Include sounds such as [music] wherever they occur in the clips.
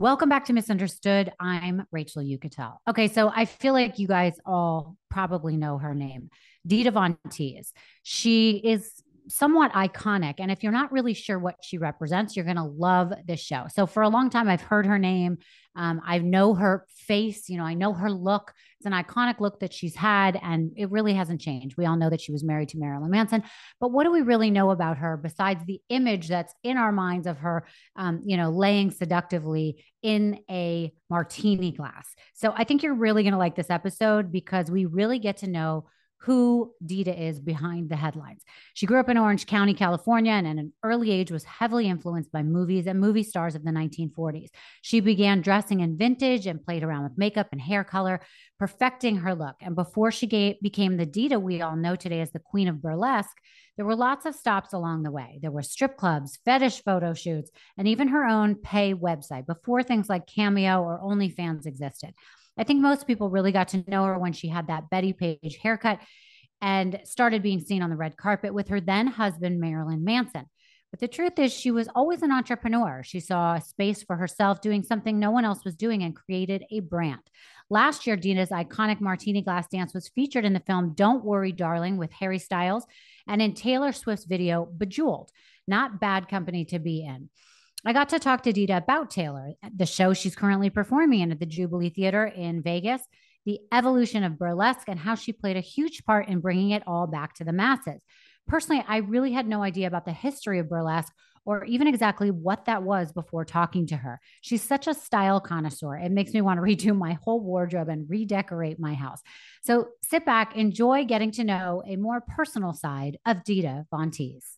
Welcome back to Misunderstood. I'm Rachel Uchitel. Okay, so I feel like you guys all probably know her name, Dita Von Teese. She is somewhat iconic. And if you're not really sure what she represents, you're going to love this show. So for a long time, I've heard her name. Um, I know her face. You know, I know her look. It's an iconic look that she's had, and it really hasn't changed. We all know that she was married to Marilyn Manson. But what do we really know about her besides the image that's in our minds of her, um, you know, laying seductively in a martini glass? So I think you're really going to like this episode because we really get to know who Dita is behind the headlines. She grew up in Orange County, California, and at an early age was heavily influenced by movies and movie stars of the 1940s. She began dressing in vintage and played around with makeup and hair color, perfecting her look. And before she gave, became the Dita we all know today as the queen of burlesque, there were lots of stops along the way. There were strip clubs, fetish photo shoots, and even her own pay website before things like Cameo or OnlyFans existed. I think most people really got to know her when she had that Bettie Page haircut and started being seen on the red carpet with her then husband, Marilyn Manson. But the truth is, she was always an entrepreneur. She saw a space for herself doing something no one else was doing and created a brand. Last year, Dita's iconic martini glass dance was featured in the film Don't Worry, Darling with Harry Styles and in Taylor Swift's video Bejeweled. Not bad company to be in. I got to talk to Dita about Taylor, the show she's currently performing in at the Jubilee Theater in Vegas, the evolution of burlesque, and how she played a huge part in bringing it all back to the masses. Personally, I really had no idea about the history of burlesque or even exactly what that was before talking to her. She's such a style connoisseur. It makes me want to [laughs] redo my whole wardrobe and redecorate my house. So sit back, enjoy getting to know a more personal side of Dita Von Teese.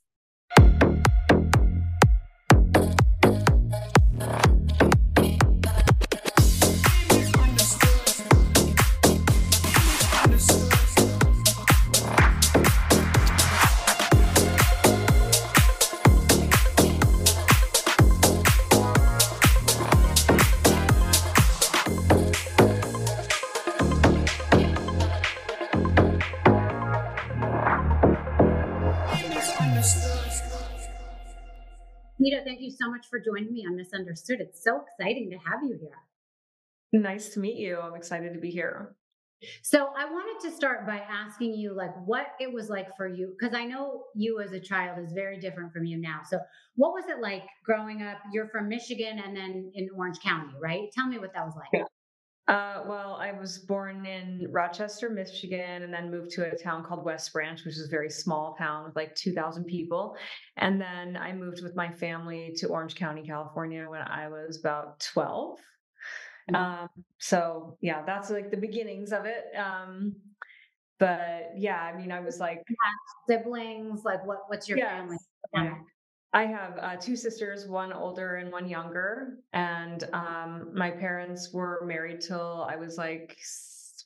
Much for joining me on Misunderstood. It's so exciting to have you here. Nice to meet you. I'm excited to be here. So I wanted to start by asking you like what it was like for you because I know you as a child is very different from you now. So what was it like growing up? You're from Michigan and then in Orange County, right? Tell me what that was like. Yeah. Uh, well, I was born in Rochester, Michigan, and then moved to a town called West Branch, which is a very small town with like 2,000 people. And then I moved with my family to Orange County, California when I was about 12. Mm-hmm. Um, so, yeah, that's like the beginnings of it. Um, but yeah, I mean, I was like siblings. Like, what? What's your family? I have uh, two sisters, one older and one younger. And um, my parents were married till I was like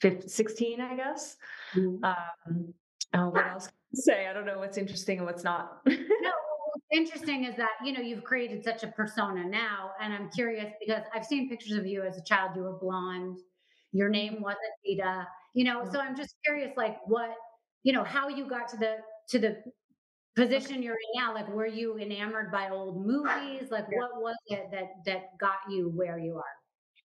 15, 16, I guess. Mm-hmm. Um, oh, what else can I say? I don't know what's interesting and what's not. no, [laughs] what's interesting is that, you know, you've created such a persona now. And I'm curious because I've seen pictures of you as a child. You were blonde. Your name mm-hmm. wasn't Dita, you know, mm-hmm. so I'm just curious, like what, you know, how you got to the, to the position you're in now like were you enamored by old movies? Like yeah. what was it that that got you where you are?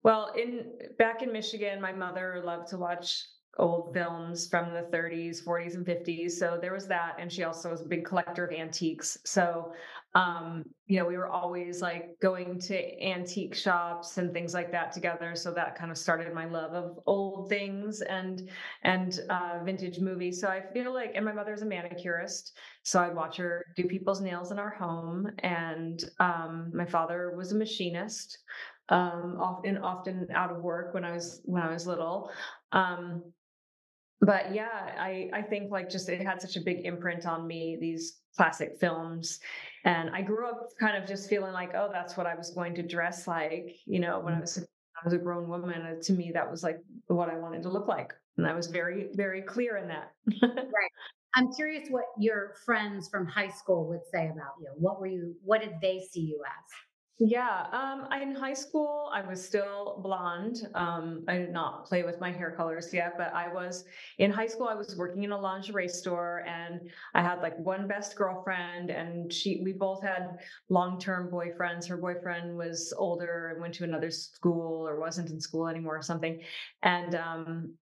Well in back in michigan my mother loved to watch old films from the 30s 40s and 50s so there was that and she also was a big collector of antiques. So um you know we were always like going to antique shops and things like that together. So that kind of started my love of old things and and uh, vintage movies. So i feel like and my mother's a manicurist so i'd watch her do people's nails in our home. And um my father was a machinist um often often out of work when i was when i was little. Um but yeah, I I think like just it had such a big imprint on me these classic films, and I grew up kind of just feeling like oh that's what I was going to dress like you know when I mm. was I was a grown woman uh, to me that was like what I wanted to look like, and I was very very clear in that. [laughs] right. I'm curious what your friends from high school would say about you. What were you? What did they see you as? Yeah, um, in high school, I was still blonde. Um, I did not play with my hair colors yet, but I was in high school. I was working in a lingerie store, and I had like one best girlfriend, and she. We both had long-term boyfriends. Her boyfriend was older and went to another school or wasn't in school anymore or something, and um,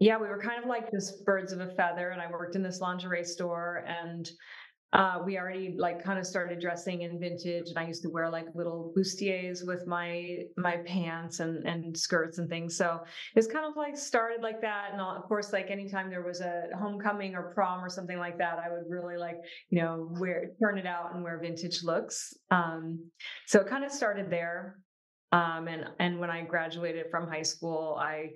yeah, we were kind of like just birds of a feather. And I worked in this lingerie store, and uh, we already like kind of started dressing in vintage and i used to wear like little bustiers with my my pants and and skirts and things. So it's kind of like started like that and of course like anytime there was a homecoming or prom or something like that i would really like you know wear turn it out and wear vintage looks. Um, so it kind of started there. Um, and and when i graduated from high school i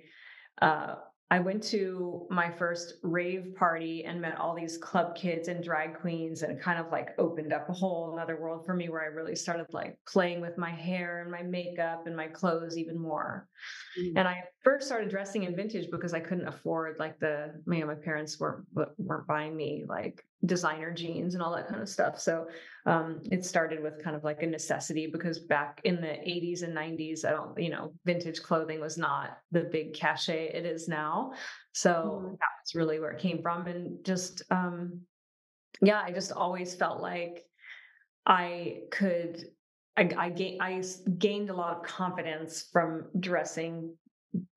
uh, I went to my first rave party and met all these club kids and drag queens and kind of like opened up a whole another world for me where I really started like playing with my hair and my makeup and my clothes even more. Mm-hmm. And I first started dressing in vintage because I couldn't afford like the you know, my parents weren't weren't buying me like designer jeans and all that kind of stuff. So um, it started with kind of like a necessity because back in the 80s and 90s, I don't, you know, vintage clothing was not the big cachet it is now. So mm-hmm. that's really where it came from. And just, um, yeah, I just always felt like I could, I, I, gain, I gained a lot of confidence from dressing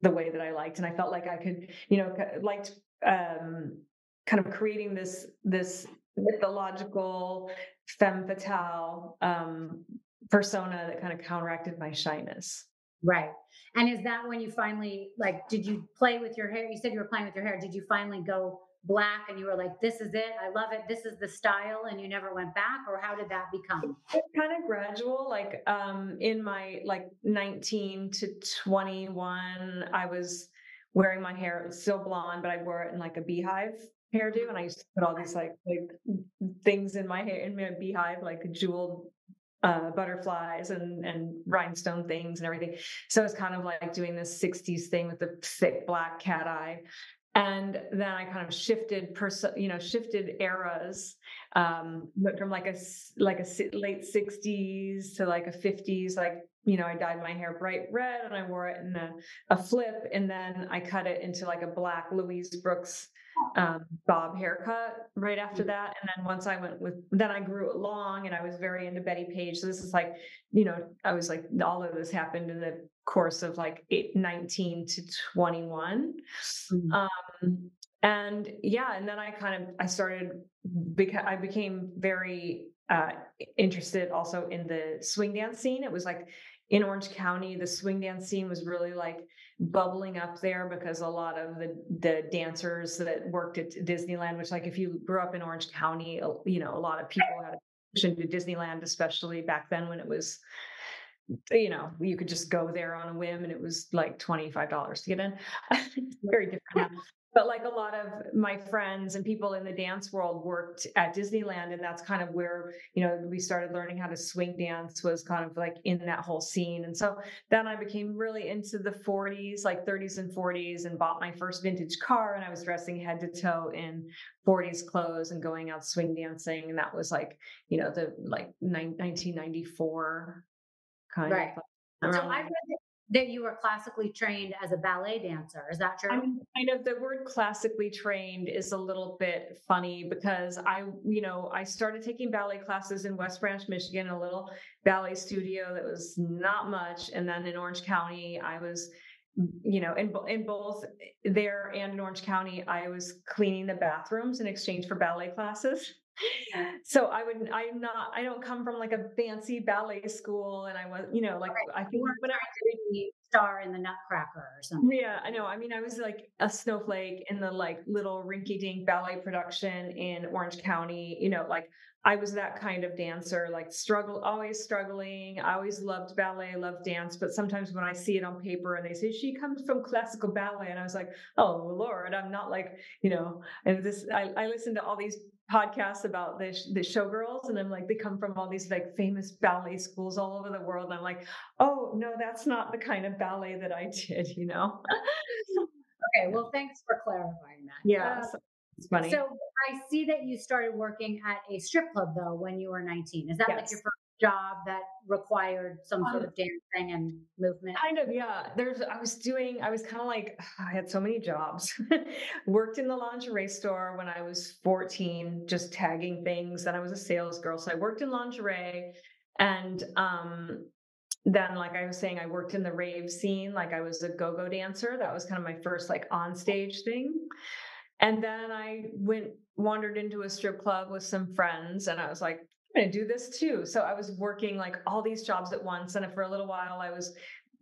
the way that I liked. And I felt like I could, you know, liked, um, kind of creating this this mythological femme fatale um, persona that kind of counteracted my shyness. Right. And is that when you finally like did you play with your hair? You said you were playing with your hair. Did you finally go black and you were like, this is it, I love it, this is the style, and you never went back? Or how did that become? It's kind of gradual. Like um in my like 19 to 21, I was wearing my hair, it was still blonde, but I wore it in like a beehive hairdo, and I used to put all these like like things in my hair in my beehive, like jeweled uh, butterflies and and rhinestone things and everything. So it's kind of like doing this '60s thing with the thick black cat eye. And then I kind of shifted, pers- you know, shifted eras um, from like a like a late '60s to like a '50s, like you know, I dyed my hair bright red and I wore it in a, a flip, and then I cut it into like a black Louise Brooks um, bob haircut right after that. And then once I went with, then I grew it long and I was very into Bettie Page. So this is like, you know, I was like, all of this happened in the course of like eight, 19 to 21. Mm-hmm. Um, and yeah, and then I kind of, I started, because I became very uh, interested also in the swing dance scene. It was like in Orange County, the swing dance scene was really like bubbling up there because a lot of the the dancers that worked at Disneyland, which like if you grew up in Orange County, you know, a lot of people had a connection to Disneyland, especially back then when it was you know, you could just go there on a whim and it was like $25 to get in. [laughs] very different but like a lot of my friends and people in the dance world worked at Disneyland and that's kind of where you know we started learning how to swing dance was kind of like in that whole scene and so then I became really into the 40s like 30s and 40s and bought my first vintage car and I was dressing head to toe in 40s clothes and going out swing dancing and that was like you know the like 1994 kind right. of so I read that you were classically trained as a ballet dancer. Is that true? I mean, kind of the word classically trained is a little bit funny because I, you know, I started taking ballet classes in West Branch, Michigan, a little ballet studio that was not much. And then in Orange County, I was you know, in in both there and in Orange County, I was cleaning the bathrooms in exchange for ballet classes so I would I'm not I don't come from like a fancy ballet school and I was you know like right. I think when I was star in the Nutcracker or something. Yeah, I know. I mean, I was like a snowflake in the like little rinky dink ballet production in Orange County. You know, like I was that kind of dancer, like struggle, always struggling. I always loved ballet, loved dance, but sometimes when I see it on paper and they say she comes from classical ballet, and I was like, oh Lord, I'm not like you know. And this, I, I listened to all these podcasts about the the showgirls, and I'm like, they come from all these like famous ballet schools all over the world. And I'm like, oh no, that's not the kind of ballet that I did, you know. [laughs] okay, well, thanks for clarifying that. Yeah. Uh, it's funny. So I see that you started working at a strip club though when you were 19. Is that yes. like your first job that required some sort Um, of dancing and movement? Kind of, yeah. There's, I was doing, I was kind of like, [sighs] I had so many jobs. [laughs] Worked in the lingerie store when I was 14, just tagging things. Then I was a sales girl. So I worked in lingerie. And um, then, like I was saying, I worked in the rave scene. Like I was a go go dancer. That was kind of my first like on stage thing. And then I went, wandered into a strip club with some friends. And I was like, I'm going to do this too. So I was working like all these jobs at once. And for a little while, I was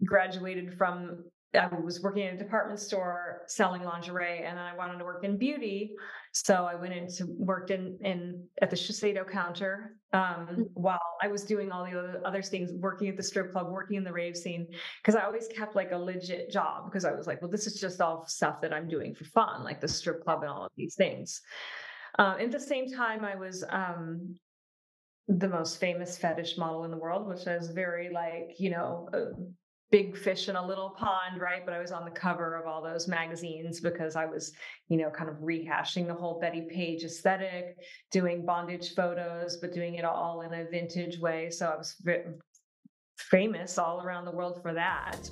graduated from I was working in a department store selling lingerie and then I wanted to work in beauty. So I went into worked in in at the Shiseido counter um, while I was doing all the other, other things, working at the strip club, working in the rave scene, because I always kept like a legit job because I was like, well, this is just all stuff that I'm doing for fun, like the strip club and all of these things. Uh, at the same time, I was um, the most famous fetish model in the world, which is very like, you know, big fish in a little pond, right? But I was on the cover of all those magazines because I was, you know, kind of rehashing the whole Bettie Page aesthetic, doing bondage photos, but doing it all in a vintage way. So I was famous all around the world for that.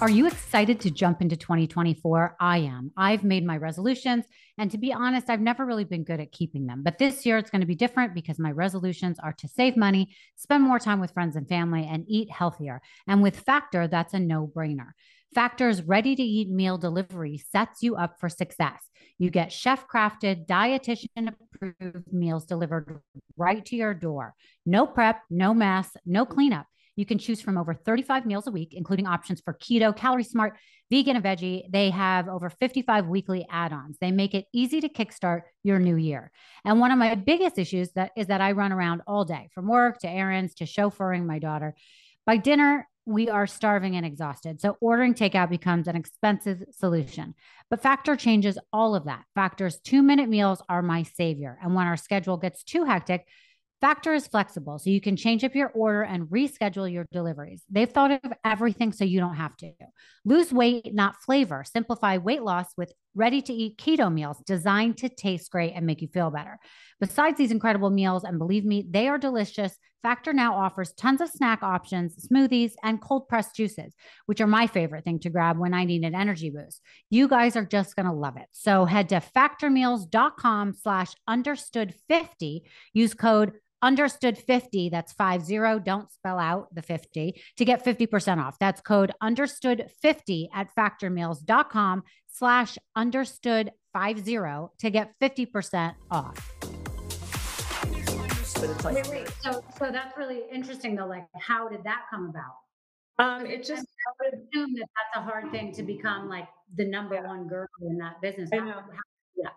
Are you excited to jump into 2024? I am. I've made my resolutions. And to be honest, I've never really been good at keeping them. But this year it's going to be different because my resolutions are to save money, spend more time with friends and family, and eat healthier. And with Factor, that's a no brainer. Factor's ready to eat meal delivery sets you up for success. You get chef crafted, dietitian approved meals delivered right to your door. No prep, no mess, no cleanup. You can choose from over 35 meals a week, including options for keto, calorie smart, vegan, and veggie. They have over 55 weekly add ons. They make it easy to kickstart your new year. And one of my biggest issues that is that I run around all day from work to errands to chauffeuring my daughter. By dinner, we are starving and exhausted. So ordering takeout becomes an expensive solution. But Factor changes all of that. Factor's two minute meals are my savior. And when our schedule gets too hectic, Factor is flexible, so you can change up your order and reschedule your deliveries. They've thought of everything so you don't have to. Lose weight, not flavor. Simplify weight loss with ready to eat keto meals designed to taste great and make you feel better. Besides these incredible meals, and believe me, they are delicious. Factor now offers tons of snack options, smoothies, and cold pressed juices, which are my favorite thing to grab when I need an energy boost. You guys are just going to love it. So head to factormeals.com slash understood 50. Use code understood 50 that's 50 don't spell out the 50 to get 50% off that's code understood 50 at factormeals.com slash understood 50 to get 50% off like, Wait, wait. So, so that's really interesting though. Like, how did that come about? um, it just I would assume that that's a hard thing to become like the number Yeah. one girl in that business. I How- know. How-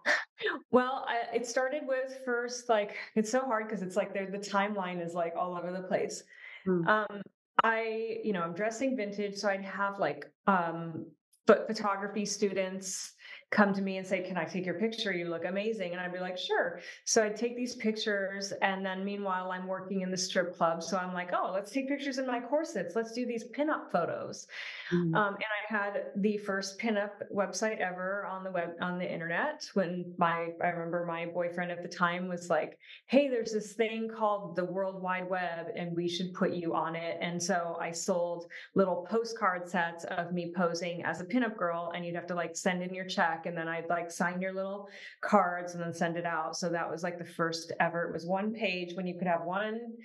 Well, I, it started with first like it's so hard because it's like the the timeline is like all over the place. Hmm. Um, I you know I'm dressing vintage, so I'd have like um ph- photography students come to me and say, "Can I take your picture? You look amazing," and I'd be like, "Sure." So I'd take these pictures, and then meanwhile I'm working in the strip club, so I'm like, "Oh, let's take pictures in my corsets. Let's do these pinup photos." Mm. Um, and I had the first pinup website ever on the web on the internet when my I remember my boyfriend at the time was like, "Hey, there's this thing called the World Wide Web, and we should put you on it." And so I sold little postcard sets of me posing as a pinup girl, and you'd have to like send in your check, and then I'd like sign your little cards and then send it out. So that was like the first ever. It was one page when you could have one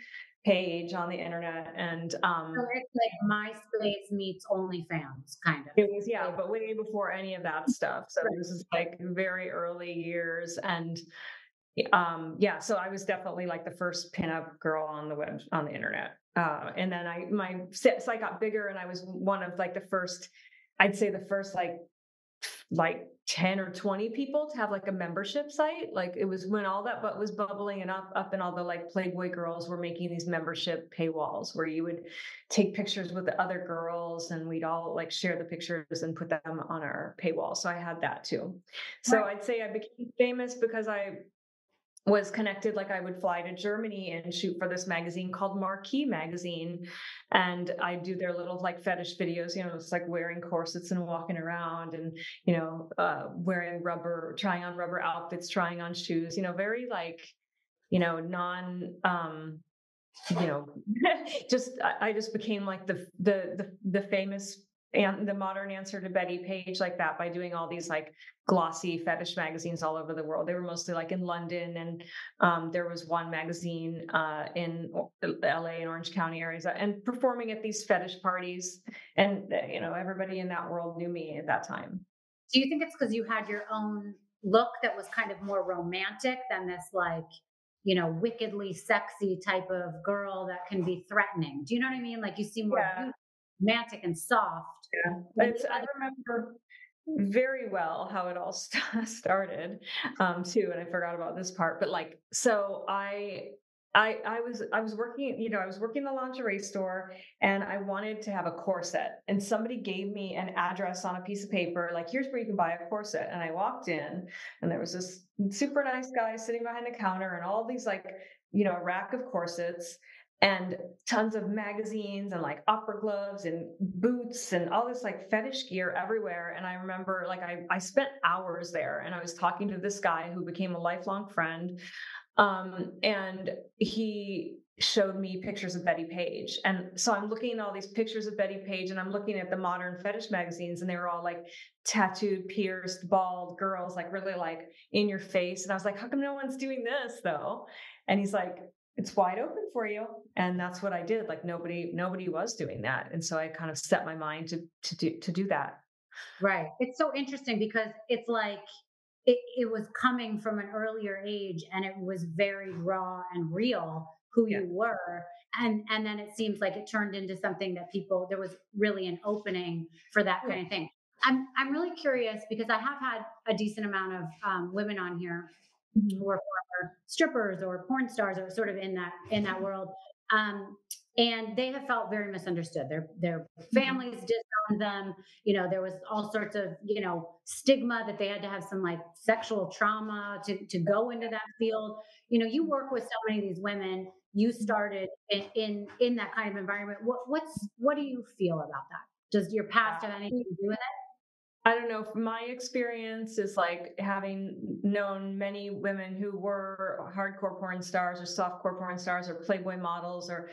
page on the internet, and um, So it's like MySpace meets OnlyFans, kind of. it was, yeah, but way before any of that stuff. So this is like very early years. And um, yeah, so I was definitely like the first pinup girl on the web, on the internet. Uh, and then I, my site got bigger and I was one of like the first, I'd say the first like, like 10 or 20 people to have like a membership site. Like it was when all that but was bubbling and up, up and all the like Playboy girls were making these membership paywalls where you would take pictures with the other girls and we'd all like share the pictures and put them on our paywall. So I had that too. So Right. I'd say I became famous because I was connected like I would fly to Germany and shoot for this magazine called Marquis Magazine. And I do their little like fetish videos, you know, it's like wearing corsets and walking around and, you know, uh, wearing rubber, trying on rubber outfits, trying on shoes, you know, very like, you know, non, um, you know, [laughs] just I, just became like the the the, the famous and the modern answer to Bettie Page like that by doing all these like glossy fetish magazines all over the world. They were mostly like in London, and um, there was one magazine uh, in LA and Orange County areas, and performing at these fetish parties. And uh, you know, everybody in that world knew me at that time. Do you think it's because you had your own look that was kind of more romantic than this like you know wickedly sexy type of girl that can be threatening? Do you know what I mean? Like you seem more Yeah. Romantic and soft. Yeah, it's, I remember very well how it all [laughs] st- started um too and i forgot about this part but like so i i i was i was working you know i was working in the lingerie store and i wanted to have a corset and somebody gave me an address on a piece of paper like here's where you can buy a corset and i walked in and there was this super nice guy sitting behind the counter and all these like you know a rack of corsets and tons of magazines and like opera gloves and boots and all this like fetish gear everywhere. And I remember like I, I spent hours there and I was talking to this guy who became a lifelong friend. Um, and he showed me pictures of Bettie Page. And so I'm looking at all these pictures of Bettie Page and I'm looking at the modern fetish magazines and they were all like tattooed, pierced, bald girls, like really like in your face. And I was like, how come no one's doing this though? And he's like, it's wide open for you and that's what i did like nobody nobody was doing that and so i kind of set my mind to to do to do that Right. It's so interesting because it's like it, it was coming from an earlier age and it was very raw and real who Yeah. you were. And and then it seems like it turned into something that people there was really an opening for that kind of thing. I'm I'm really curious because I have had a decent amount of um, women on here Mm-hmm. who are former strippers or porn stars or sort of in that in that world. Um, and they have felt very misunderstood. Their their mm-hmm. families disowned them. You know, there was all sorts of you know stigma that they had to have some like sexual trauma to to go into that field. You know, you work with so many of these women. You mm-hmm. started in in, in that kind of environment. What what's what do you feel about that? Does your past have anything to do with it? I don't know my experience is like having known many women who were hardcore porn stars or softcore porn stars or playboy models or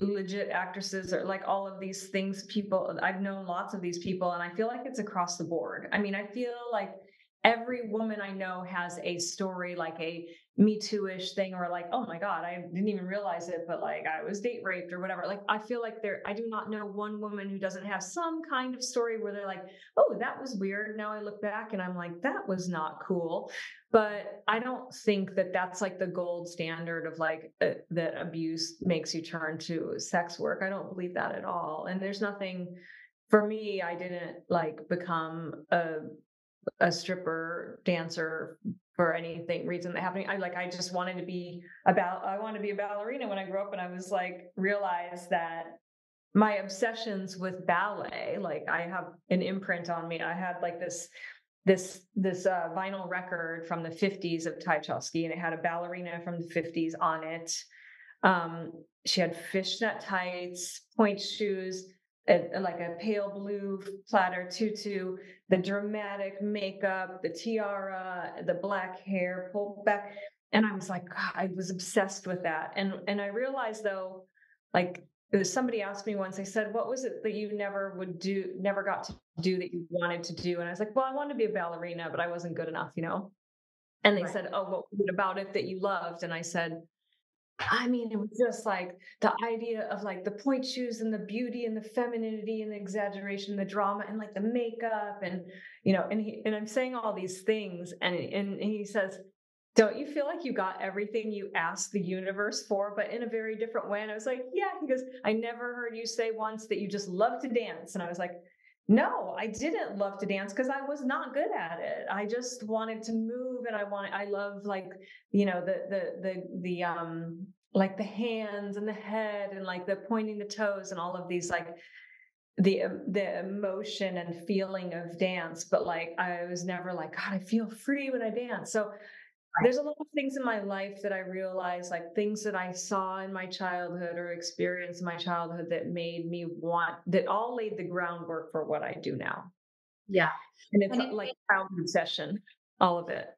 legit actresses or like all of these things people i've known lots of these people and i feel like it's across the board. I mean i feel like every woman I know has a story like a Me Too-ish thing, or like, oh my God, I didn't even realize it, but like I was date raped or whatever. Like I feel like there I do not know one woman who doesn't have some kind of story where they're like, oh, that was weird. Now I look back and I'm like, that was not cool. But I don't think that that's like the gold standard of like uh, that abuse makes you turn to sex work. I don't believe that at all. And there's nothing for me, I didn't like become a a stripper dancer for anything reason that happening. I like I just wanted to be about I wanted to be a ballerina when I grew up and I was like realized that my obsessions with ballet, like I have an imprint on me. I had like this this this uh, vinyl record from the 50s of Tchaikovsky and it had a ballerina from the 50s on it. Um, she had fishnet tights, pointe shoes, a, like a pale blue platter tutu, the dramatic makeup, the tiara, the black hair pulled back. And I was like, God, I was obsessed with that. And and I realized though, like somebody asked me once, they said, What was it that you never would do, never got to do that you wanted to do? And I was like, Well, I wanted to be a ballerina, but I wasn't good enough, you know? And they Right. said, Oh, what was it about it that you loved? And I said, I mean, it was just like the idea of like the pointe shoes and the beauty and the femininity and the exaggeration, the drama and like the makeup and you know, and he and I'm saying all these things, and and he says, "Don't you feel like you got everything you asked the universe for, but in a very different way?" And I was like, "Yeah." He goes, "I never heard you say once that you just love to dance," and I was like. No, I didn't love to dance because I was not good at it. I just wanted to move and I want I love like you know the the the the um like the hands and the head and like the pointing the toes and all of these like the um, the emotion and feeling of dance but like i was never like god i feel free when i dance so there's a lot of things in my life that i realized like things that i saw in my childhood or experienced in my childhood that made me want that all laid the groundwork for what i do now Yeah. and it's And it- like child obsession all of it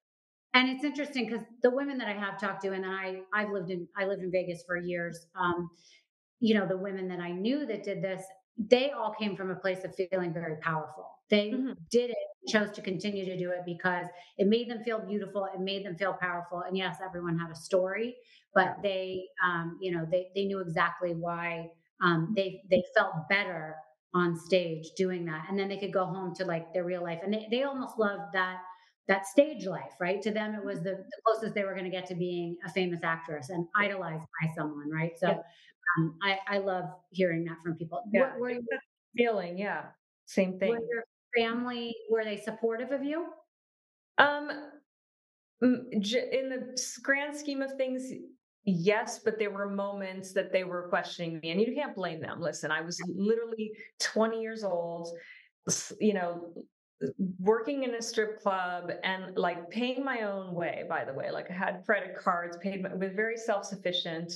and it's interesting because the women that I have talked to, and I I've lived in I lived in Vegas for years. Um, you know, the women that I knew that did this, they all came from a place of feeling very powerful. They mm-hmm. did it, chose to continue to do it because it made them feel beautiful, it made them feel powerful. And yes, everyone had a story, but they, um, you know, they they knew exactly why um, they they felt better on stage doing that, and then they could go home to like their real life, and they they almost loved that that stage life, right? To them, it was the, the closest they were going to get to being a famous actress and idolized by someone, right? So yeah. um, I, I love hearing that from people. Yeah, were, you feeling, yeah, same thing. Were your family were they supportive of you? Um, in the grand scheme of things, yes, but there were moments that they were questioning me, and you can't blame them. Listen, I was literally 20 years old you know working in a strip club and like paying my own way by the way like i had credit cards paid my, was very self-sufficient.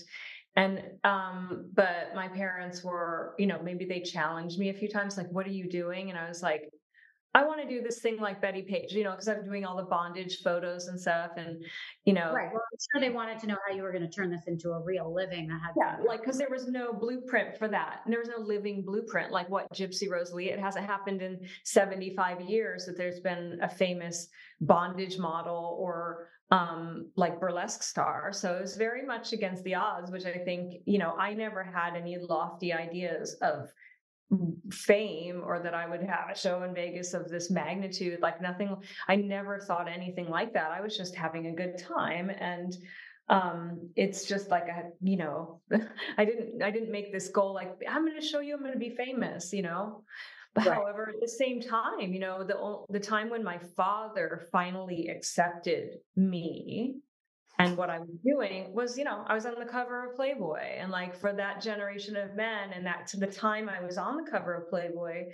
And um but my parents were you know maybe they challenged me a few times like what are you doing? And i was like I want to do this thing like Bettie Page, you know, because I'm doing all the bondage photos and stuff, and you know, right. Well, I'm sure they wanted to know how you were going to turn this into a real living that had, yeah, like because there was no blueprint for that, and there was no living blueprint like what Gypsy Rose Lee. It hasn't happened in 75 years that there's been a famous bondage model or um like burlesque star so it was very much against the odds which i think you know i never had any lofty ideas of fame or that I would have a show in Vegas of this magnitude. Like nothing, I never thought anything like that. I was just having a good time. And um, it's just like I, you know, [laughs] I didn't, I didn't make this goal like I'm going to show you I'm going to be famous, you know. But right. however, at the same time, you know, the the time when my father finally accepted me and what I was doing was, you know, I was on the cover of Playboy. And like for that generation of men, and that to the time I was on the cover of Playboy,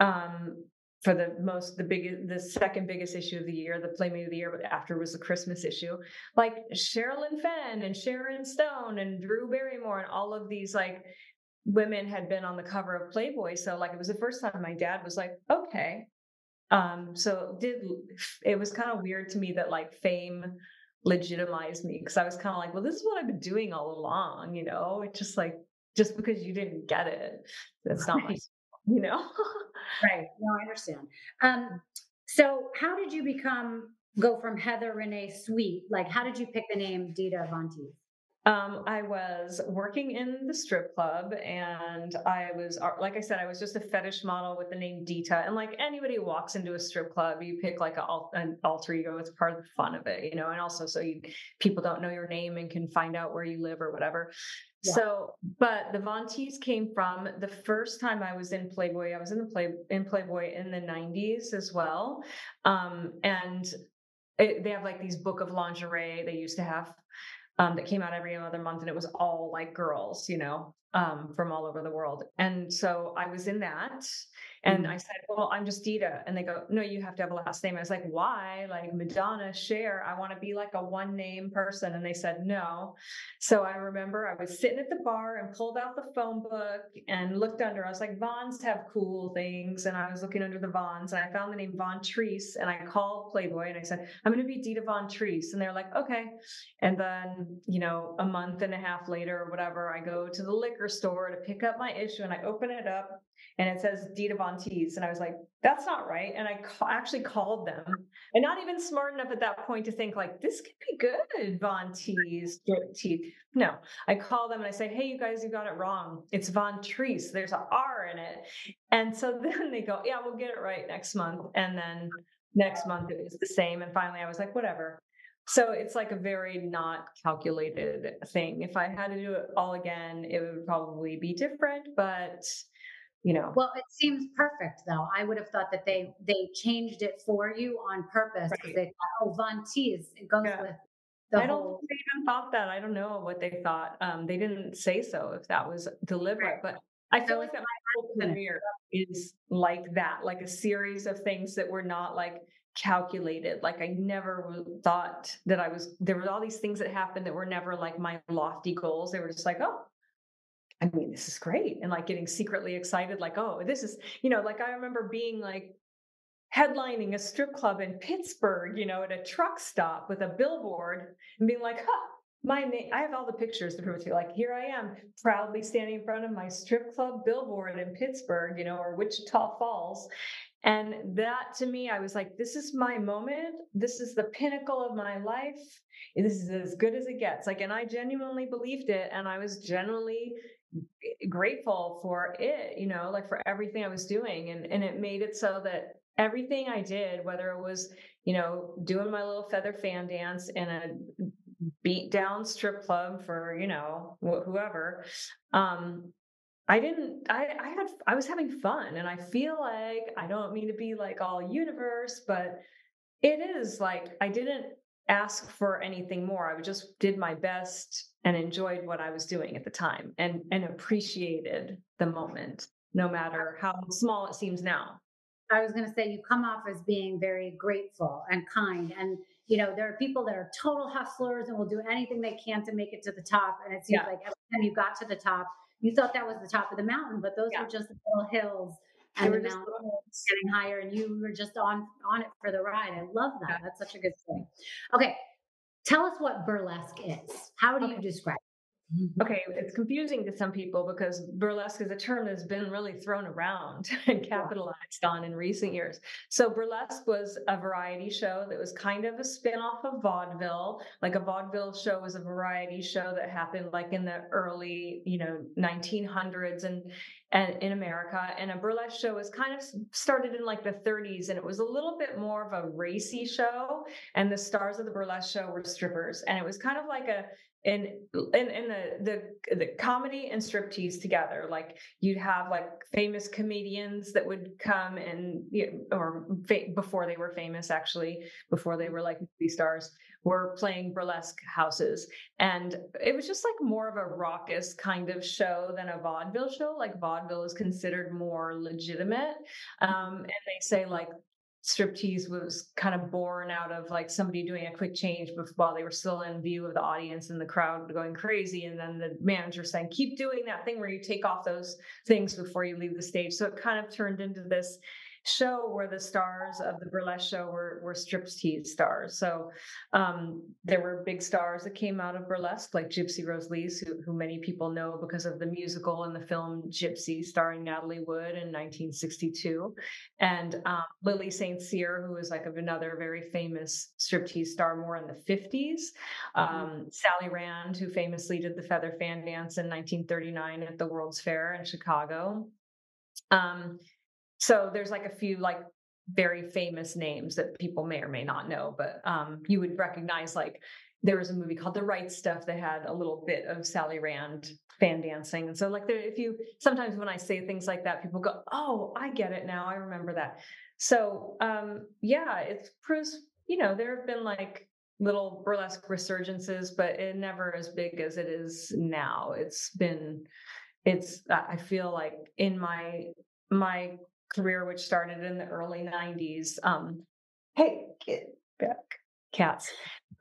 um, for the most the biggest the second biggest issue of the year, the Playmate of the year, but after was the Christmas issue. Like Sherilyn Fenn and Sharon Stone and Drew Barrymore and all of these like women had been on the cover of Playboy. So like it was the first time my dad was like, okay. Um, so did it was kind of weird to me that like fame legitimize me because I was kind of like, well, this is what I've been doing all along, you know? It's just like, just because you didn't get it, that's not my, you know? right. No, I understand. Um, so how did you become, go from Heather Renee Sweet? Like, how did you pick the name Dita Teese? Um, I was working in the strip club and I was, uh, like I said, I was just a fetish model with the name Dita. And like anybody who walks into a strip club, you pick like a, an alter ego. It's part of the fun of it, you know, and also so you, people don't know your name and can find out where you live or whatever. Yeah. So, but the Von Teese came from the first time I was in Playboy. I was in the play in Playboy in the '90s as well, um, and it, they have like these book of lingerie they used to have um, that came out every other month, and it was all like girls, you know, um, from all over the world. And so I was in that, and mm-hmm. I said, Well, I'm just Dita. And they go, No, you have to have a last name. I was like, Why? Like Madonna, Cher, I want to be like a one name person. And they said, No. So I remember I was sitting at the bar and pulled out the phone book and looked under. I was like, Vons have cool things. And I was looking under the Vons and I found the name Von Treese and I called Playboy and I said, I'm going to be Dita Von Treese. And they're like, Okay. And then, you know, a month and a half later or whatever, I go to the liquor store to pick up my issue and I open it up and it says Dita Von Teese. And I was like, that's not right. And I ca- actually called them and not even smart enough at that point to think like, this could be good, Von Teese. No, I call them and I say, hey, you guys, you got it wrong. It's Von Treese. There's a R in it. And so [laughs] then they go, yeah, we'll get it right next month. And then next month it was the same. And finally I was like, whatever. So it's like a very not calculated thing. If I had to do it all again, it would probably be different, but you know well it seems perfect though i would have thought that they they changed it for you on purpose because right. they thought oh von teese it goes yeah. with the I don't whole... they even thought that. I don't know what they thought. Um, they didn't say so if that was deliberate, right. but I feel like that my whole career is like that, like a series of things that were not like calculated. Like I never thought that I was. There were all these things that happened that were never like my lofty goals. They were just like, oh, I mean, this is great. And like getting secretly excited, like, oh, this is, you know, like I remember being like headlining a strip club in Pittsburgh, you know, at a truck stop with a billboard and being like, huh, my name, I have all the pictures to prove it to you. Like, here I am proudly standing in front of my strip club billboard in Pittsburgh, you know, or Wichita Falls. And that to me, I was like, this is my moment. This is the pinnacle of my life. This is as good as it gets. Like, and I genuinely believed it. And I was genuinely grateful for it, you know, like for everything I was doing. And, and it made it so that everything I did, whether it was, you know, doing my little feather fan dance in a beat down strip club for, you know, wh- whoever, um, I didn't, I, I had, I was having fun. And I feel like, I don't mean to be like all universe, but it is like, I didn't ask for anything more. I just did my best and enjoyed what I was doing at the time and, and appreciated the moment, no matter how small it seems now. I was going to say you come off as being very grateful and kind and you know there are people that are total hustlers and will do anything they can to make it to the top and it seems yeah. like every time you got to the top you thought that was the top of the mountain but those yeah. were just little hills and the mountain getting higher and you were just on on it for the ride i love that yeah. that's such a good thing okay tell us what burlesque is how do okay. you describe. Mm-hmm. Okay, it's confusing to some people because burlesque is a term that's been really thrown around [laughs] and capitalized on in recent years. So burlesque was a variety show that was kind of a spin-off of vaudeville. Like a vaudeville show was a variety show that happened like in the early, you know, 1900s and and in America. And a burlesque show was kind of started in like the 30s, and it was a little bit more of a racy show. And the stars of the burlesque show were strippers, and it was kind of like a in in in the the the comedy and striptease together like you'd have like famous comedians that would come and you or fa- before they were famous actually before they were like movie stars were playing burlesque houses. And it was just like more of a raucous kind of show than a vaudeville show. Like vaudeville is considered more legitimate. Um, and they say like striptease was kind of born out of like somebody doing a quick change while they were still in view of the audience and the crowd going crazy and then the manager saying keep doing that thing where you take off those things before you leave the stage. So it kind of turned into this show where the stars of the burlesque show were were striptease stars. So um, there were big stars that came out of burlesque, like Gypsy Rose Lees, who, who many people know because of the musical and the film Gypsy, starring Natalie Wood in 1962, and um, Lili St. Cyr, who was like of another very famous striptease star more in the 50s. Mm-hmm. Um, Sally Rand, who famously did the feather fan dance in 1939 at the World's Fair in Chicago. Um, so there's like a few like very famous names that people may or may not know, but um, you would recognize like there was a movie called The Right Stuff that had a little bit of Sally Rand fan dancing. And so like there, if you sometimes when I say things like that, people go, Oh, I get it now. I remember that. So um yeah, it proves, you know, there have been like little burlesque resurgences, but it never as big as it is now. It's been it's I feel like in my my career, which started in the early 90s. Um, hey, get back, cats.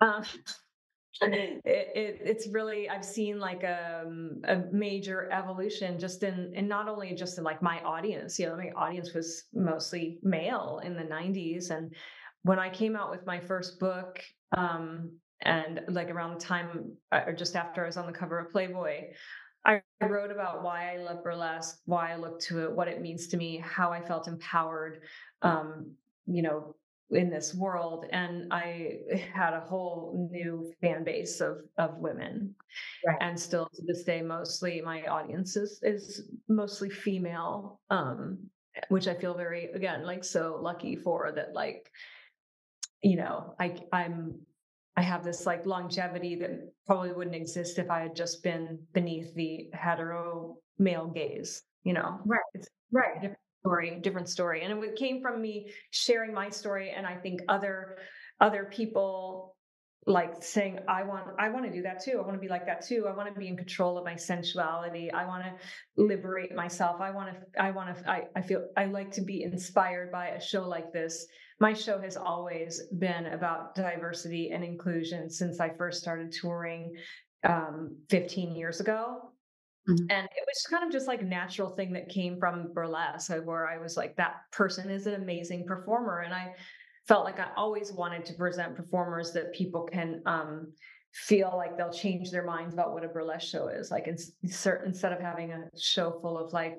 Um, [laughs] it, it, it's really I've seen like a, um, a major evolution just in and not only just in like my audience. You know, my audience was mostly male in the 90s, and when I came out with my first book, um, and like around the time uh, or just after I was on the cover of Playboy, I wrote about why I love burlesque, why I look to it, what it means to me, how I felt empowered, um, you know, in this world. And I [laughs] had a whole new fan base of of women. Right. And still to this day, mostly my audience is is mostly female. Um, which I feel very again like so lucky for that like you know I I'm I have this like longevity that probably wouldn't exist if I had just been beneath the hetero male gaze, you know? Right. It's right. Different story, different story. And it came from me sharing my story. And I think other, other people like saying i want i want to do that too i want to be like that too i want to be in control of my sensuality i want to liberate myself i want to i want to I, I feel i like to be inspired by a show like this my show has always been about diversity and inclusion since i first started touring um, 15 years ago Mm-hmm. And it was kind of just like a natural thing that came from burlesque, where I was like, that person is an amazing performer. And I felt like I always wanted to present performers that people can um, feel like they'll change their minds about what a burlesque show is. Like instead of having a show full of like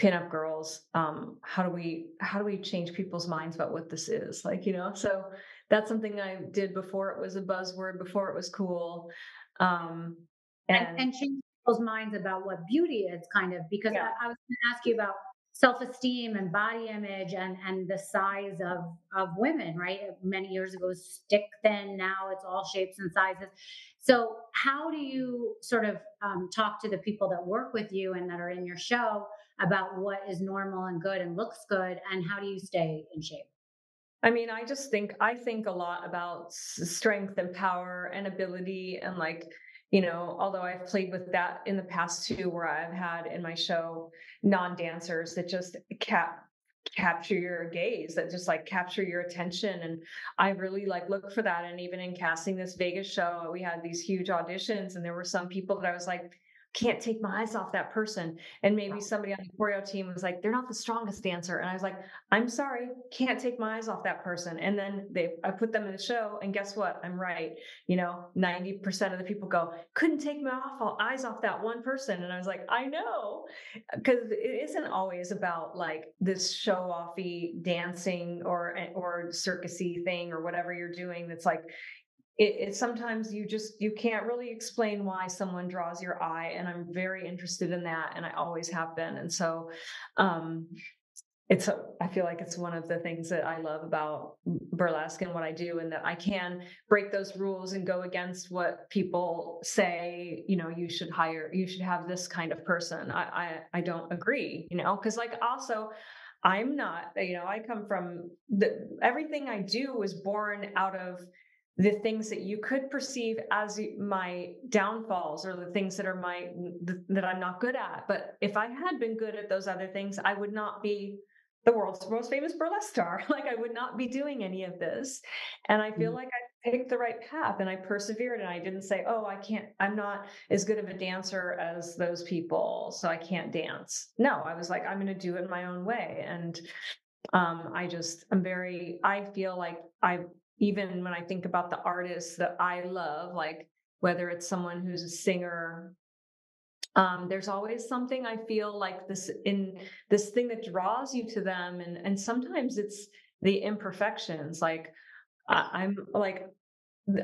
pinup girls, um, how do we how do we change people's minds about what this is? Like you know, so that's something I did before it was a buzzword, before it was cool. Um, and, and, and change people's minds about what beauty is, kind of, because yeah. I, I was going to ask you about self-esteem and body image and and the size of of women right many years ago stick thin now it's all shapes and sizes so how do you sort of um, talk to the people that work with you and that are in your show about what is normal and good and looks good and how do you stay in shape? I mean, I just think I think a lot about strength and power and ability and like you know, although I've played with that in the past too, where I've had in my show non dancers that just cap capture your gaze that just like capture your attention and i really like look for that. And even in casting this vegas show we had these huge auditions and there were some people that i was like can't take my eyes off that person. And maybe somebody on the choreo team was like, they're not the strongest dancer. And I was like, I'm sorry, can't take my eyes off that person. And then they, I put them in the show, and guess what? I'm right. You know, 90% of the people go, couldn't take my off, eyes off that one person. And I was like, I know, because it isn't always about like this show offy dancing or eh, or circusy thing or whatever you're doing. That's like it, it, sometimes you just you can't really explain why someone draws your eye and i'm very interested in that and i always have been and so um it's a, I feel like it's one of the things that I love about burlesque and what I do, and that I can break those rules and go against what people say. You know, you should hire, you should have this kind of person. I I, I don't agree. You know, because like also, I'm not. You know, I come from the everything I do was born out of the things that you could perceive as my downfalls or the things that are my that I'm not good at. But if I had been good at those other things, I would not be the world's most famous burlesque star. [laughs] Like I would not be doing any of this. And I feel mm-hmm. like I picked the right path and I persevered and I didn't say, "Oh, I can't I'm not as good of a dancer as those people, so I can't dance." No, I was like, "I'm going to do it in my own way." And um, I just I'm very I feel like I even when I think about the artists that I love, like whether it's someone who's a singer, um, there's always something I feel like this in this thing that draws you to them, and and sometimes it's the imperfections. Like I, I'm like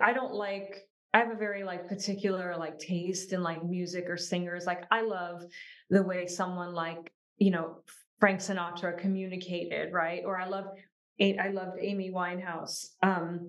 I don't like I have a very like particular like taste in like music or singers. Like I love the way someone like you know Frank Sinatra communicated, right? Or I love I loved Amy Winehouse. Um,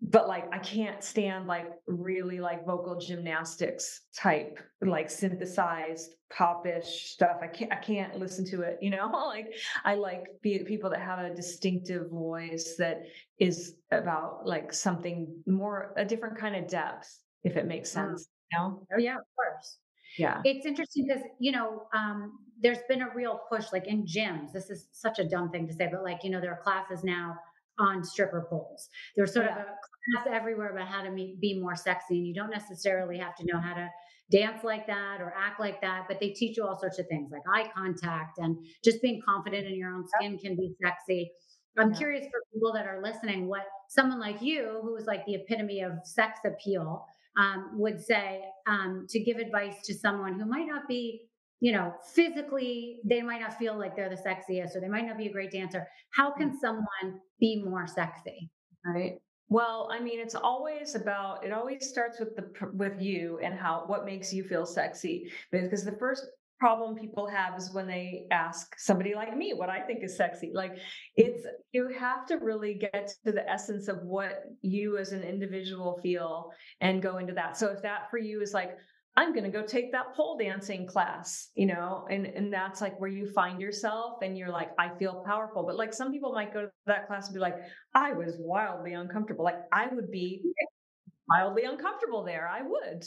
but like I can't stand like really like vocal gymnastics type, like synthesized popish stuff. I can't I can't listen to it, you know? [laughs] like I like people that have a distinctive voice that is about like something more a different kind of depth, if it makes sense. You know? Oh yeah, of course. Yeah. It's interesting because, you know, um, there's been a real push, like in gyms. This is such a dumb thing to say, but like, you know, there are classes now on stripper poles. There's sort yeah. of a class everywhere about how to be more sexy. And you don't necessarily have to know how to dance like that or act like that, but they teach you all sorts of things like eye contact and just being confident in your own skin can be sexy. I'm yeah. curious for people that are listening, what someone like you, who is like the epitome of sex appeal, um, would say um, to give advice to someone who might not be you know, physically, they might not feel like they're the sexiest or they might not be a great dancer. How can mm. someone be more sexy? Right. Well, I mean, it's always about it always starts with the with you and how what makes you feel sexy. Because the first problem people have is when they ask somebody like me what I think is sexy. Like it's you have to really get to the essence of what you as an individual feel and go into that. So if that for you is like I'm going to go take that pole dancing class, you know, and and that's like where you find yourself and you're like I feel powerful. But like some people might go to that class and be like I was wildly uncomfortable. Like I would be [laughs] wildly uncomfortable there. I would.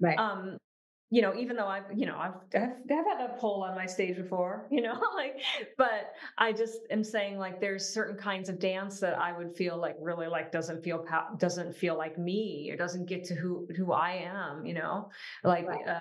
Right. Um you know, even though I've, you know, I've, I've, I've had a pole on my stage before, [laughs] you know, like, but I just am saying like there's certain kinds of dance that I would feel like really like doesn't feel doesn't feel like me or doesn't get to who who I am, you know, like right. uh,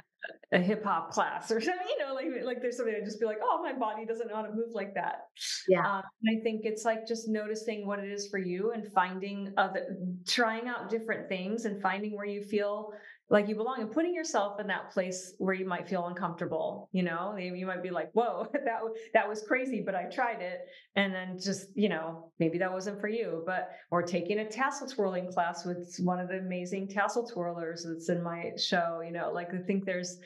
a hip hop class or [laughs] something, you know, like like there's something I just be like, oh, my body doesn't know how to move like that. Yeah. Um, I think it's like just noticing what it is for you and finding other, trying out different things and finding where you feel like you belong and putting yourself in that place where you might feel uncomfortable you know? You might be like whoa [laughs] that that was crazy but i tried it. And then just you know maybe that wasn't for you but or taking a tassel twirling class with one of the amazing tassel twirlers that's in my show you know? Like i think there's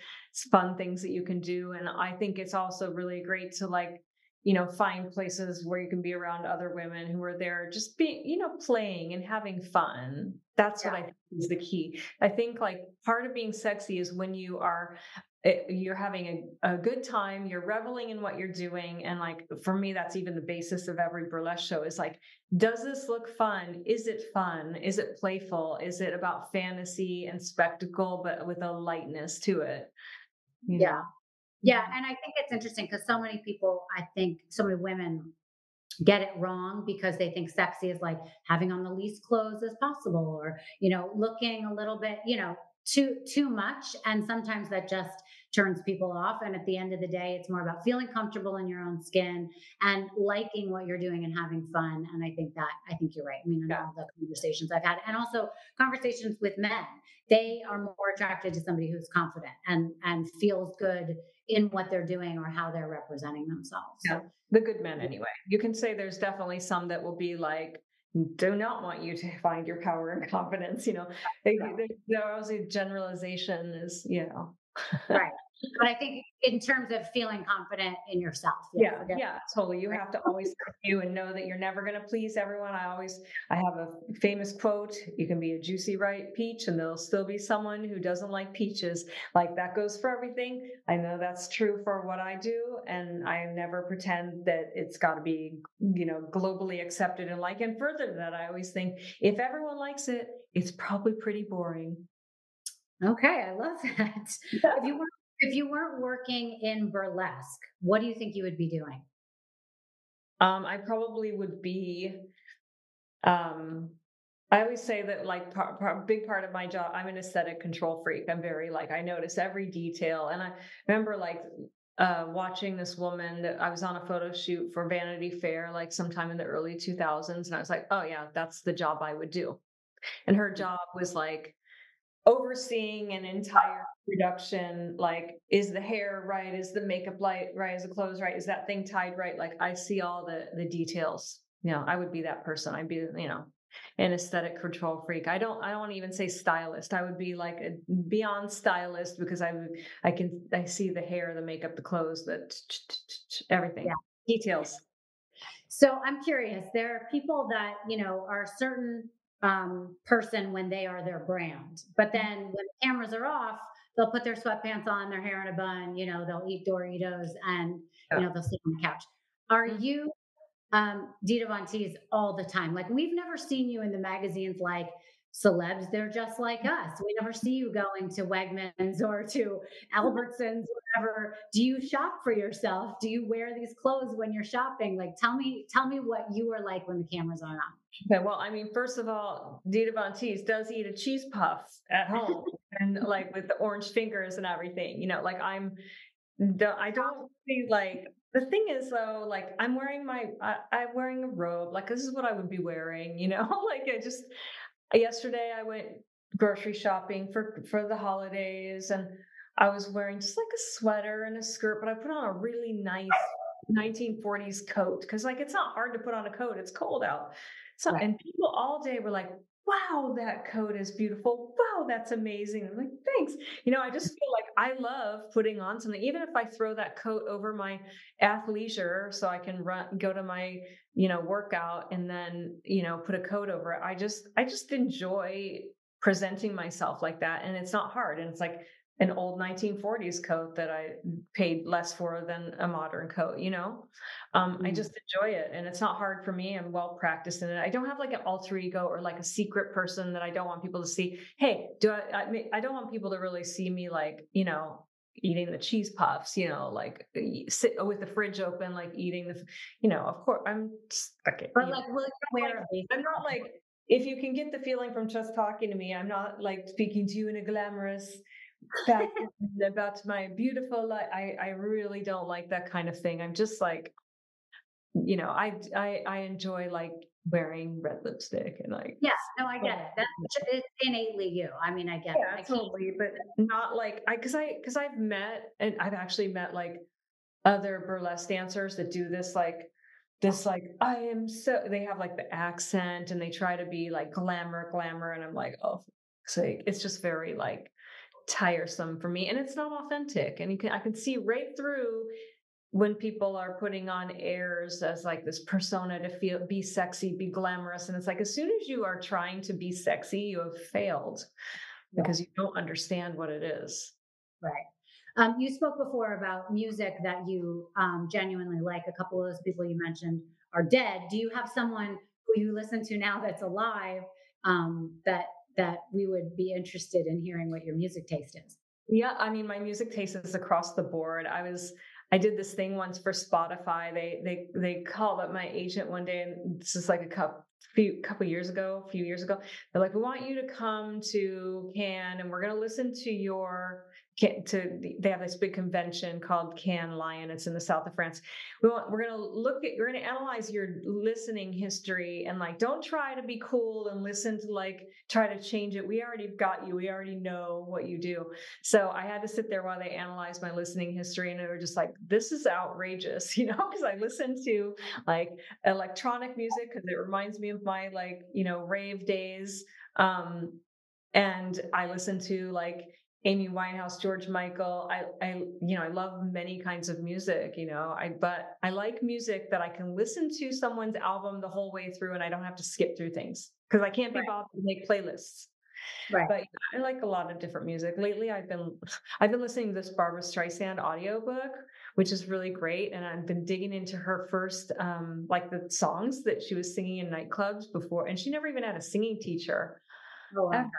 fun things that you can do and i think it's also really great to like you know find places where you can be around other women who are there just being you know playing and having fun. That's yeah. what i think is the key. I think like part of being sexy is when you are eh, you're having a, a good time you're reveling in what you're doing and like for me that's even the basis of every burlesque show is like does this look fun? Is it fun? Is it playful? Is it about fantasy and spectacle but with a lightness to it? Yeah know? Yeah, mm-hmm. and I think it's interesting because so many people, I think, so many women get it wrong because they think sexy is like having on the least clothes as possible or you know looking a little bit you know too too much and sometimes that just turns people off and at the end of the day it's more about feeling comfortable in your own skin and liking what you're doing and having fun and i think that i think you're right i mean in yeah. all the conversations i've had and also conversations with men they are more attracted to somebody who's confident and and feels good in what they're doing or how they're representing themselves. Yeah, the good men anyway. You can say there's definitely some that will be like, do not want you to find your power and [laughs] confidence. You know, they, they, there was a generalization is, you know. Right [laughs] but I think in terms of feeling confident in yourself. Yeah, yeah, yeah totally. You have to always you and know that you're never going to please everyone. I always, I have a famous quote: "You can be a juicy ripe peach, and there'll still be someone who doesn't like peaches." Like that goes for everything. I know that's true for what I do, and I never pretend that it's got to be, you know, globally accepted and like. And further to that, I always think if everyone likes it, it's probably pretty boring. Okay, I love [laughs] that. if you were if you weren't working in burlesque, what do you think you would be doing? Um, I probably would be. Um, I always say that like part, part, big part of my job, I'm an aesthetic control freak. I'm very like I notice every detail, and I remember like uh, watching this woman that I was on a photo shoot for Vanity Fair like sometime in the early 2000s, and I was like, oh yeah, that's the job I would do. And her job was like overseeing an entire production like is the hair right? Is the makeup light right? Is the clothes right? Is that thing tied right? Like i see all the the details. You know i would be that person. I'd be you know an aesthetic control freak. I don't i don't want to even say stylist. I would be like a beyond stylist because i i can i see the hair the makeup the clothes the everything. Details. So i'm curious. There are people that you know are certain um, person when they are their brand. But mm-hmm. then when the cameras are off, they'll put their sweatpants on, their hair in a bun, you know, they'll eat Doritos and, yeah. you know, they'll sleep on the couch. Are mm-hmm. you um, Dita Von Teese all the time? Like, we've never seen you in the magazines like, celebs, they're just like us. We never see you going to Wegmans or to Albertsons, whatever. Do you shop for yourself? Do you wear these clothes when you're shopping? Like tell me, tell me what you are like when the cameras are on. Okay, well, I mean, first of all, Dita Von Teese does eat a cheese puff at home and [laughs] like with the orange fingers and everything. You know, like I'm I don't see like the thing is though, like I'm wearing my I, I'm wearing a robe, like this is what I would be wearing, you know, [laughs] like I just yesterday I went grocery shopping for for the holidays and I was wearing just like a sweater and a skirt, but I put on a really nice 1940s coat because like it's not hard to put on a coat. It's cold out. So right. and people all day were like, wow, that coat is beautiful. Wow, that's amazing. I'm like, thanks. You know, I just feel like I love putting on something, even if I throw that coat over my athleisure so I can run, go to my, you know, workout and then, you know, put a coat over it. I just, I just enjoy presenting myself like that. And it's not hard. And it's like, an old 1940s coat that I paid less for than a modern coat, you know? Um, mm. I just enjoy it and it's not hard for me. I'm well practiced in it. I don't have like an alter ego or like a secret person that I don't want people to see. Hey, do I, I, I don't want people to really see me like, you know, eating the cheese puffs, you know, like sit with the fridge open, like eating the, you know, of course I'm okay. But like, will you wear I'm not like, if you can get the feeling from just talking to me, I'm not like speaking to you in a glamorous, back about [laughs] my beautiful life. I, I really don't like that kind of thing. I'm just like, you know, I, I, I enjoy like wearing red lipstick and like, Yeah, no, I get it. That's it's innately you. I mean, I get it. I yeah, totally, but not like, I, cause I, cause I've met, and I've actually met like other burlesque dancers that do this, like, this, like, I am so, they have like the accent and they try to be like glamour, glamour. And I'm like, oh, sake, it's just very like, tiresome for me and it's not authentic and you can i can see right through when people are putting on airs as like this persona to feel be sexy be glamorous and it's like as soon as you are trying to be sexy you have failed because you don't understand what it is Right. Um, you spoke before about music that you um, genuinely like. A couple of those people you mentioned are dead. Do you have someone who you listen to now that's alive um, that that we would be interested in hearing what your music taste is? Yeah, I mean, my music taste is across the board. I was, I did this thing once for Spotify. They they they called up my agent one day, and this is like a couple few couple years ago, a few years ago. They're like, "We want you to come to Cannes, and we're going to listen to your." Can- To they have this big convention called Cannes Lion. It's in the south of France. We want we're gonna look at we're gonna analyze your listening history and like don't try to be cool and listen to like try to change it. We already got you. We already know what you do. So I had to sit there while they analyzed my listening history, and they were just like, "This is outrageous," [laughs] you know, because I listen to like electronic music because it reminds me of my like you know rave days, um, and I listen to like Amy Winehouse, George Michael. I, I, you know, I love many kinds of music. You know, I but I like music that I can listen to someone's album the whole way through, and I don't have to skip through things because I can't be Right. bothered to make playlists. Right. But I like a lot of different music. Lately I've been I've been listening to this Barbra Streisand audiobook, which is really great. And I've been digging into her first um like the songs that she was singing in nightclubs before. And she never even had a singing teacher. Oh, wow. ever.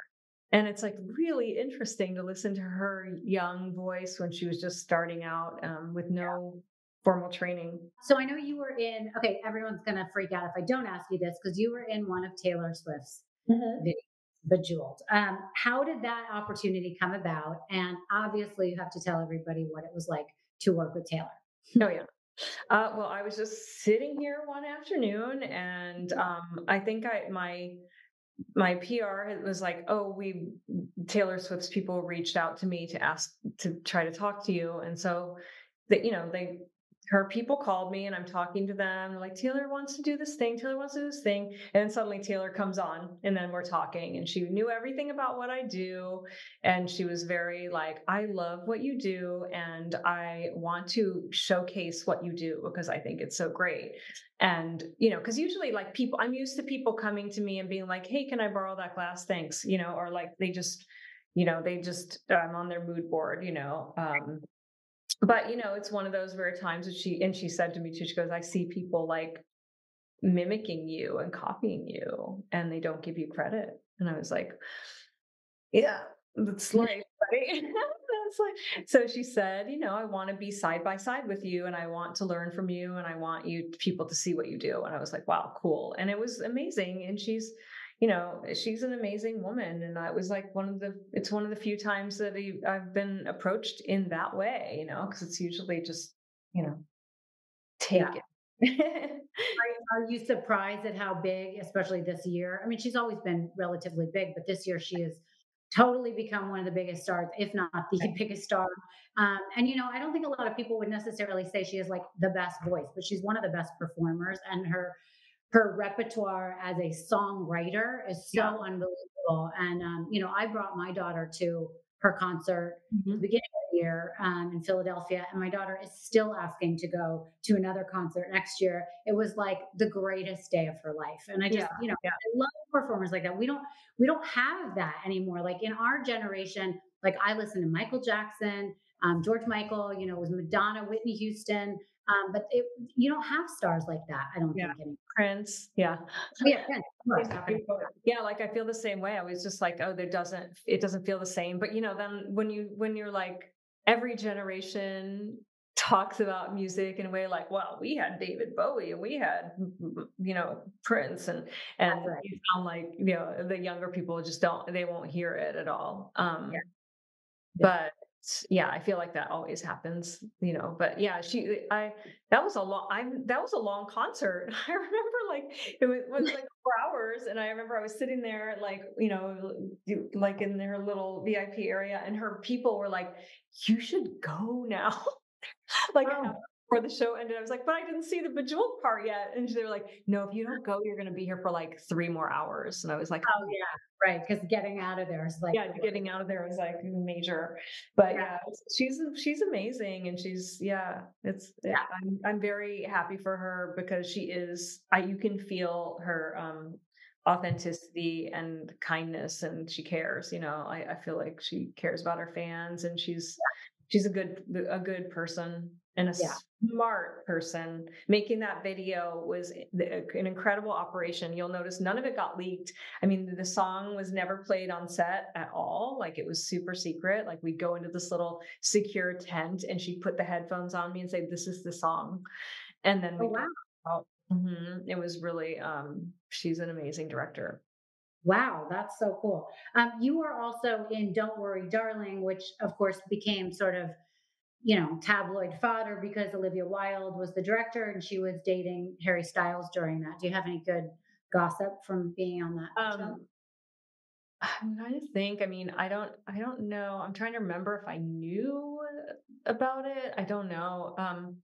And it's like really interesting to listen to her young voice when she was just starting out um, with no formal training. So I know you were in. Okay, everyone's gonna freak out if I don't ask you this because you were in one of Taylor Swift's videos, Bejeweled. Um, how did that opportunity come about? And obviously, you have to tell everybody what it was like to work with Taylor. Oh yeah. Uh, well, I was just sitting here one afternoon, and um, I think I my my PR was like, "Oh, we Taylor Swift's people reached out to me to ask to try to talk to you," and so that you know they her people called me, and I'm talking to them. Like, "Taylor wants to do this thing. Taylor wants to do this thing," and then suddenly Taylor comes on, and then we're talking, and she knew everything about what I do, and she was very like i love what you do and i want to showcase what you do because i think it's so great and you know because usually like people i'm used to people coming to me and being like hey can i borrow that glass thanks you know or like they just you know they just i'm on their mood board you know um but you know it's one of those rare times that she and she said to me too she goes i see people like mimicking you and copying you and they don't give you credit. And i was like yeah that's [laughs] life buddy [laughs] that's like so she said you know i want to be side by side with you and i want to learn from you and i want you people to see what you do. And i was like wow cool. And it was amazing and she's you know she's an amazing woman and that was like one of the it's one of the few times that I- i've been approached in that way you know because it's usually just you know take Yeah. it [laughs] Are, are you surprised at how big, especially this year? I mean, she's always been relatively big, but this year she has totally become one of the biggest stars, if not the [laughs] biggest star. Um, and you know, I don't think a lot of people would necessarily say she is like the best voice, but she's one of the best performers, and her her repertoire as a songwriter is so Yeah. unbelievable. And um, you know, I brought my daughter to her concert at the beginning of the year um, in Philadelphia, and my daughter is still asking to go to another concert next year. It was like the greatest day of her life, and I just, Yeah, you know, yeah. I love performers like that. We don't, we don't have that anymore. Like in our generation, like I listen to Michael Jackson, um, George Michael. You know, it was Madonna, Whitney Houston. Um, but it, you don't have stars like that. I don't Yeah. think anymore. prince yeah Oh, yeah, Prince, of course, how can- yeah like i feel the same way i was just like oh there doesn't it doesn't feel the same but you know then when you when you're like every generation talks about music in a way like well we had david bowie and we had you know prince and and right. you sound like you know the younger people just don't they won't hear it at all um Yeah. but yeah, I feel like that always happens, you know. But yeah, she, I, that was a long, I, that was a long concert. [laughs] I remember like it was, was like four hours, and I remember I was sitting there, like you know, like in their little VIP area, and her people were like, "You should go now." [laughs] like before the show ended, I was like, but I didn't see the Bejeweled part yet. And they were like, no, if you don't go, you're going to be here for like three more hours. And I was like, oh, yeah, right. Because getting out of there is like, yeah, getting out of there was like major. But yeah, yeah she's she's amazing, and she's yeah, it's yeah. I'm I'm very happy for her because she is. I you can feel her um authenticity and kindness and she cares you know I, I feel like she cares about her fans and she's she's a good a good person and a yeah. smart person making that video was an incredible operation you'll notice none of it got leaked i mean the song was never played on set at all like it was super secret like we go into this little secure tent and she put the headphones on me and say this is the song and then we oh, wow. Mm-hmm. it was really um she's an amazing director Wow, that's so cool. Um, you were also in Don't Worry, Darling, which of course became sort of you know, tabloid fodder because Olivia Wilde was the director and she was dating Harry Styles during that. Do you have any good gossip from being on that um, show? I'm trying to think. I mean, I don't, I don't know. I'm trying to remember if I knew about it. I don't know. Um,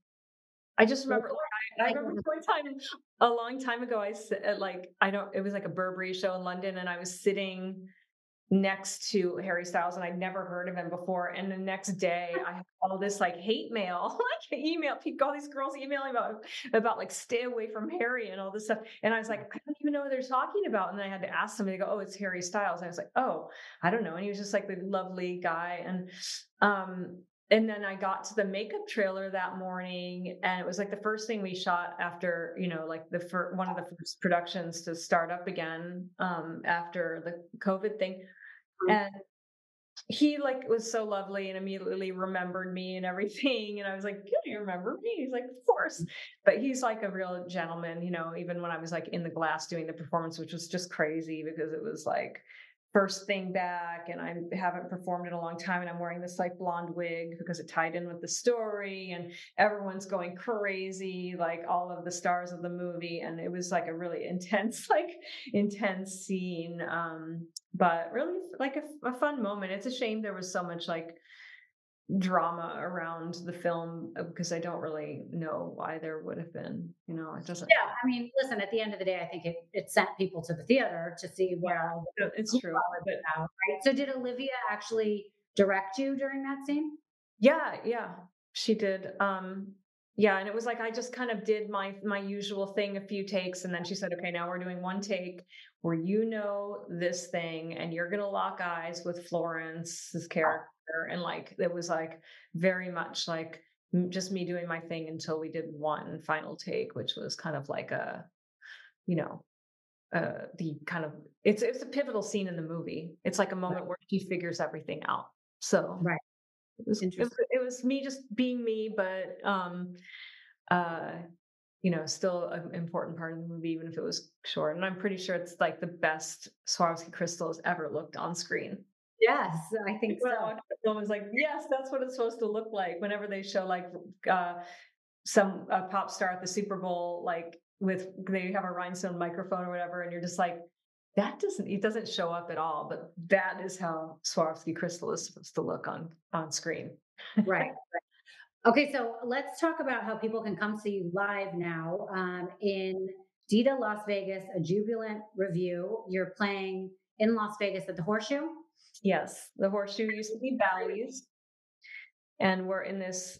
I just remember, like, I, I remember one time, a long time ago, I said, like, I don't, it was like a Burberry show in London, and I was sitting next to Harry Styles and I'd never heard of him before. And the next day [laughs] I had all this like hate mail, [laughs] like email, people, all these girls emailing about, about like stay away from Harry and all this stuff. And I was like, I don't even know what they're talking about. And then I had to ask somebody to go, Oh, it's Harry Styles. And I was like, Oh, I don't know. And he was just like the lovely guy. And, um, and then I got to the makeup trailer that morning, and it was like the first thing we shot after, you know, like the fir- one of the first productions to start up again um, after the COVID thing Mm-hmm. And he like was so lovely and immediately remembered me and everything. And I was like, Do you remember me? He's like, Of course. But he's like a real gentleman, you know, even when I was like in the glass doing the performance, which was just crazy because it was like first thing back and I haven't performed in a long time and I'm wearing this like blonde wig because it tied in with the story and everyone's going crazy like all of the stars of the movie and it was like a really [laughs] intense like intense scene um but really like a, a fun moment. It's a shame there was so much like drama around the film uh, because I don't really know why there would have been. You know, it doesn't. Yeah, I mean, listen. At the end of the day, I think it, it sent people to the theater to see what yeah, it's true. But now, right? So, did Olivia actually direct you during that scene? Yeah, yeah, she did. Um, yeah, and it was like I just kind of did my my usual thing, a few takes, and then she said, "Okay, now we're doing one take where you know this thing, and you're gonna lock eyes with Florence's character." And like it was like very much like just me doing my thing until we did one final take which was kind of like a you know uh the kind of it's it's a pivotal scene in the movie. It's like a moment right. where he figures everything out. So right. it was, it was it was me just being me but um uh you know still an important part of the movie even if it was short and i'm pretty sure it's like the best Swarovski crystal has ever looked on screen Yes, I think when so. I watched the film, was like, yes, that's what it's supposed to look like. Whenever they show like uh, some uh, pop star at the Super Bowl, like with they have a rhinestone microphone or whatever, and you're just like, that doesn't it doesn't show up at all. But that is how Swarovski crystal is supposed to look on on screen. right. [laughs] right. Okay, so let's talk about how people can come see you live now um, in Dita Las Vegas, a Jubilant Revue. You're playing in Las Vegas at the Horseshoe. Yes, the horseshoe used to be Bally's, and we're in this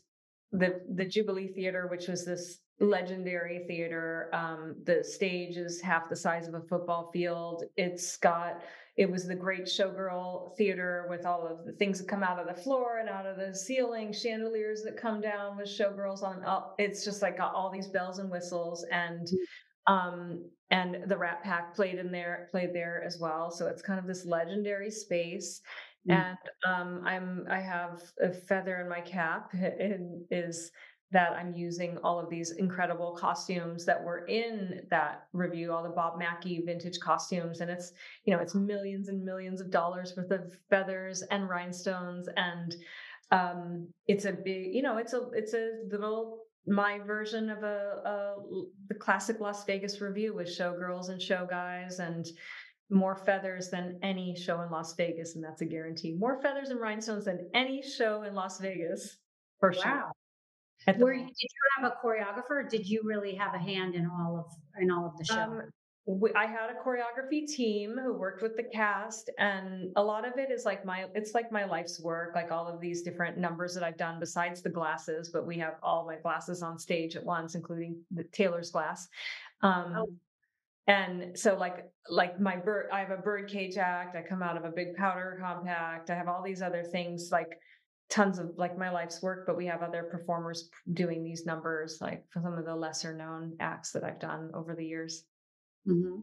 the the Jubilee Theater, which was this legendary theater. Um, the stage is half the size of a football field. It's got it was the great showgirl theater with all of the things that come out of the floor and out of the ceiling, chandeliers that come down with showgirls on up. It's just like got all these bells and whistles and mm um, and the Rat Pack played in there, played there as well. So it's kind of this legendary space. Mm. And um, I'm I have a feather in my cap. is that I'm using all of these incredible costumes that were in that revue, all the Bob Mackie vintage costumes. And it's, you know, it's millions and millions of dollars worth of feathers and rhinestones. And um, it's a big, you know, it's a, it's a little, my version of a, a the classic Las Vegas revue with showgirls and show guys and more feathers than any show in Las Vegas. And that's a guarantee. More feathers and rhinestones than any show in Las Vegas. For wow. sure. Were you, did you have a choreographer? did you really have a hand in all of in all of the show? Um, we, I had a choreography team who worked with the cast, and a lot of it is like my it's like my life's work, like all of these different numbers that I've done besides the glasses. But we have all my glasses on stage at once, including the Taylor's glass. Um, oh. And so, like, like my bird, I have a bird cage act. I come out of a big powder compact. I have all these other things like tons of like my life's work, but we have other performers doing these numbers, like for some of the lesser known acts that I've done over the years. Mm-hmm.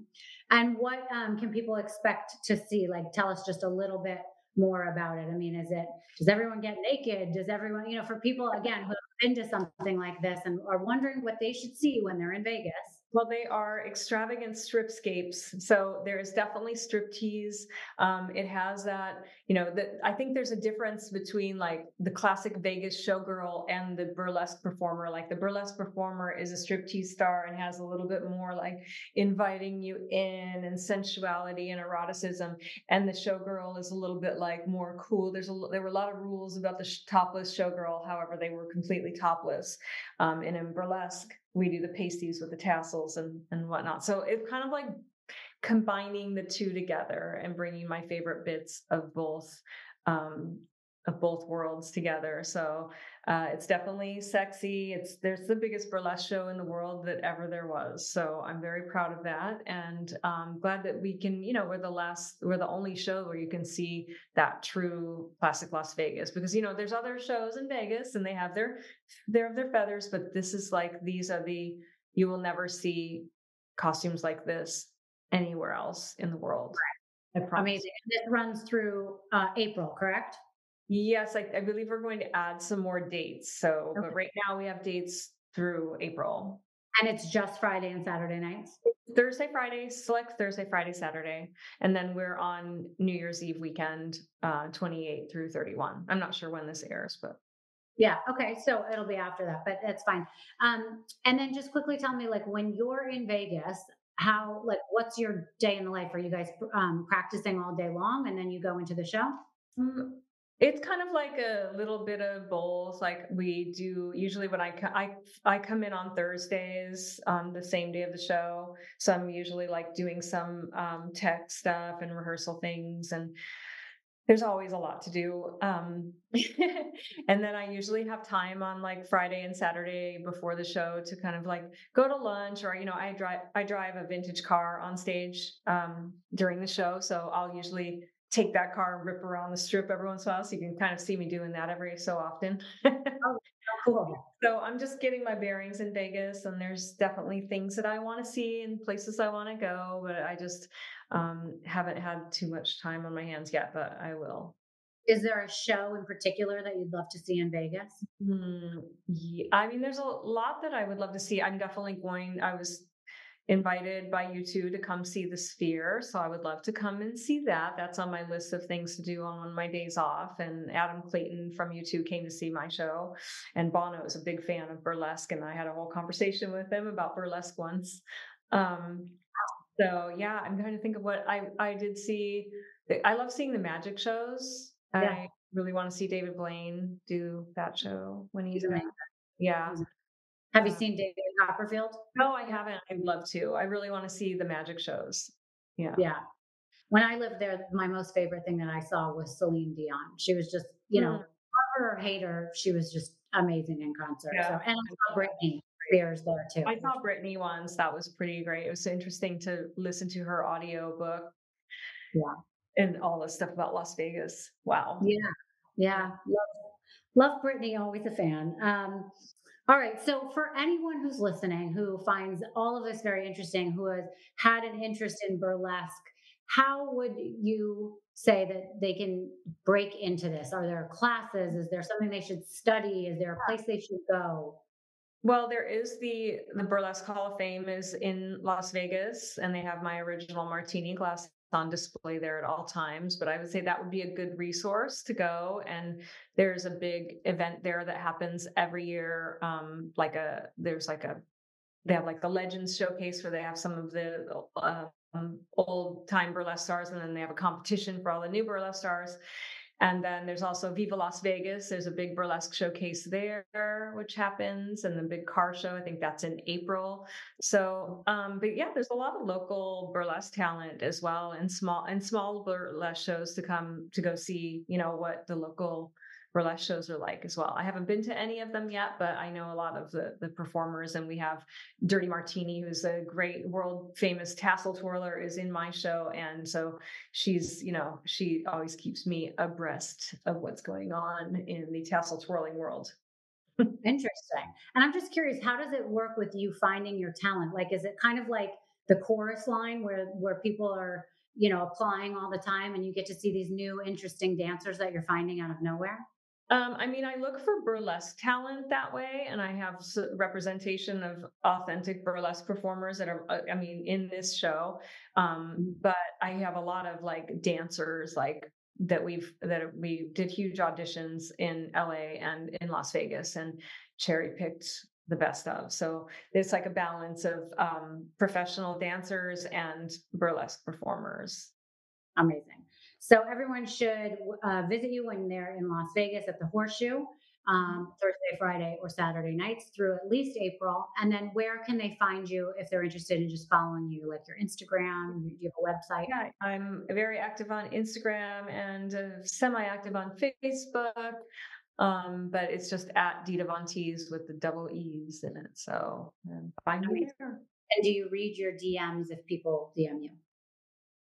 And what um, can people expect to see? Like, tell us just a little bit more about it. I mean, is it does everyone get naked? Does everyone, you know, for people again who have been to something like this and are wondering what they should see when they're in Vegas? Well, they are extravagant stripscapes. So there is definitely striptease. Um, it has that, you know, that I think there's a difference between like the classic Vegas showgirl and the burlesque performer. Like the burlesque performer is a striptease star and has a little bit more like inviting you in and sensuality and eroticism. And the showgirl is a little bit like more cool. There's a there were a lot of rules about the topless showgirl. However, they were completely topless. Um, and in burlesque, we do the pasties with the tassels and and whatnot. So it's kind of like combining the two together and bringing my favorite bits of both um, of both worlds together. So uh, it's definitely sexy. It's there's the biggest burlesque show in the world that ever there was. So I'm very proud of that, and um, glad that we can. You know, we're the last, we're the only show where you can see that true classic Las Vegas. Because you know, there's other shows in Vegas, and they have their their their feathers, but this is like these are the you will never see costumes like this anywhere else in the world. Right. Amazing. And this runs through uh, April, correct? Yes, I, I believe we're going to add some more dates. So, okay. but right now we have dates through April. And it's just Friday and Saturday nights? Thursday, Friday, select Thursday, Friday, Saturday. And then we're on New Year's Eve weekend, uh, 28 through 31. I'm not sure when this airs, but. Yeah. Okay. So it'll be after that, but that's fine. Um, and then just quickly tell me, like, when you're in Vegas, how, like, what's your day in the life? Are you guys um, practicing all day long and then you go into the show? It's kind of like a little bit of both. Like we do usually when I I I come in on Thursdays on the same day of the show, so I'm usually like doing some um, tech stuff and rehearsal things, and there's always a lot to do. Um, [laughs] and then I usually have time on like Friday and Saturday before the show to kind of like go to lunch, or you know I drive I drive a vintage car on stage um, during the show, so I'll usually take that car and rip around the strip every once in a while. So you can kind of see me doing that every so often. oh, [laughs] cool. So I'm just getting my bearings in Vegas, and there's definitely things that I want to see and places I want to go, but I just um, haven't had too much time on my hands yet, but I will. Is there a show in particular that you'd love to see in Vegas? Mm, yeah, I mean, there's a lot that I would love to see. I'm definitely going. I was invited by U2 to come see the Sphere. So I would love to come and see that. That's on my list of things to do on my days off. And Adam Clayton from U2 came to see my show. And Bono is a big fan of burlesque. And I had a whole conversation with him about burlesque once. Um, so yeah, I'm trying to think of what I, I did see. I love seeing the magic shows. Yeah. I really want to see David Blaine do that show when he's, he's Yeah. Have you seen David Copperfield? No, I haven't. I'd love to. I really want to see the magic shows. Yeah. Yeah. When I lived there, my most favorite thing that I saw was Celine Dion. She was just, you know, mm. lover or hater, she was just amazing in concert. Yeah. So, and I saw Britney Spears there too. I saw Britney once. That was pretty great. It was interesting to listen to her audio book. Yeah. And all the stuff about Las Vegas. Wow. Yeah. Yeah. Love, love Britney. Always a fan. Um, all right. So, for anyone who's listening who finds all of this very interesting, who has had an interest in burlesque, how would you say that they can break into this? Are there classes? Is there something they should study? Is there a place they should go? Well, there is the the Burlesque Hall of Fame is in Las Vegas, and they have my original martini glass on display there at all times. But I would say that would be a good resource to go. And there's a big event there that happens every year. Um, like a there's like a they have like the Legends Showcase where they have some of the uh, um, old time burlesque stars, and then they have a competition for all the new burlesque stars. And then there's also Viva Las Vegas. There's a big burlesque showcase there, which happens, and the big car show. I think that's in April. So, um, but yeah, there's a lot of local burlesque talent as well, and small and small burlesque shows to come to go see. You know what the local burlesque shows are like as well. I haven't been to any of them yet, but I know a lot of the the performers, and we have Dirty Martini, who's a great world famous tassel twirler, is in my show, and so she's you know she always keeps me abreast of what's going on in the tassel twirling world. Interesting. And I'm just curious, how does it work with you finding your talent? Like, is it kind of like the chorus line where where people are you know applying all the time and you get to see these new interesting dancers that you're finding out of nowhere um, I mean, I look for burlesque talent that way, and I have representation of authentic burlesque performers that are, uh, I mean, in this show. Um, mm-hmm. but I have a lot of like dancers, like that we've that we did huge auditions in LA and in Las Vegas, and cherry picked the best of. So it's like a balance of um, professional dancers and burlesque performers. Amazing. So everyone should uh, visit you when they're in Las Vegas at the Horseshoe. Um, Thursday, Friday, or Saturday nights through at least April. And then where can they find you if they're interested in just following you, like your Instagram? Do you have a website? Yeah, I'm very active on Instagram and uh, semi active on Facebook. Um, but it's just at Dita Von Teese with the double E's in it. So um, find me there. And do you read your DMs if people DM you?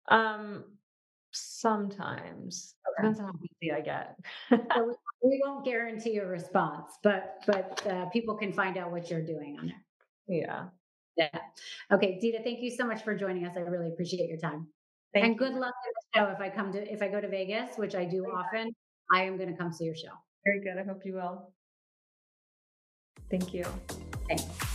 Um, Sometimes okay. depends on how busy I get. so [laughs] we won't guarantee a response, but but uh, people can find out what you're doing on there. Yeah. Yeah. Okay, Dita, thank you so much for joining us. I really appreciate your time. Thank and you. good luck in the show. If I come to if I go to Vegas, which I do often, I am going to come see your show. Very good. I hope you will. Thank you. Thanks.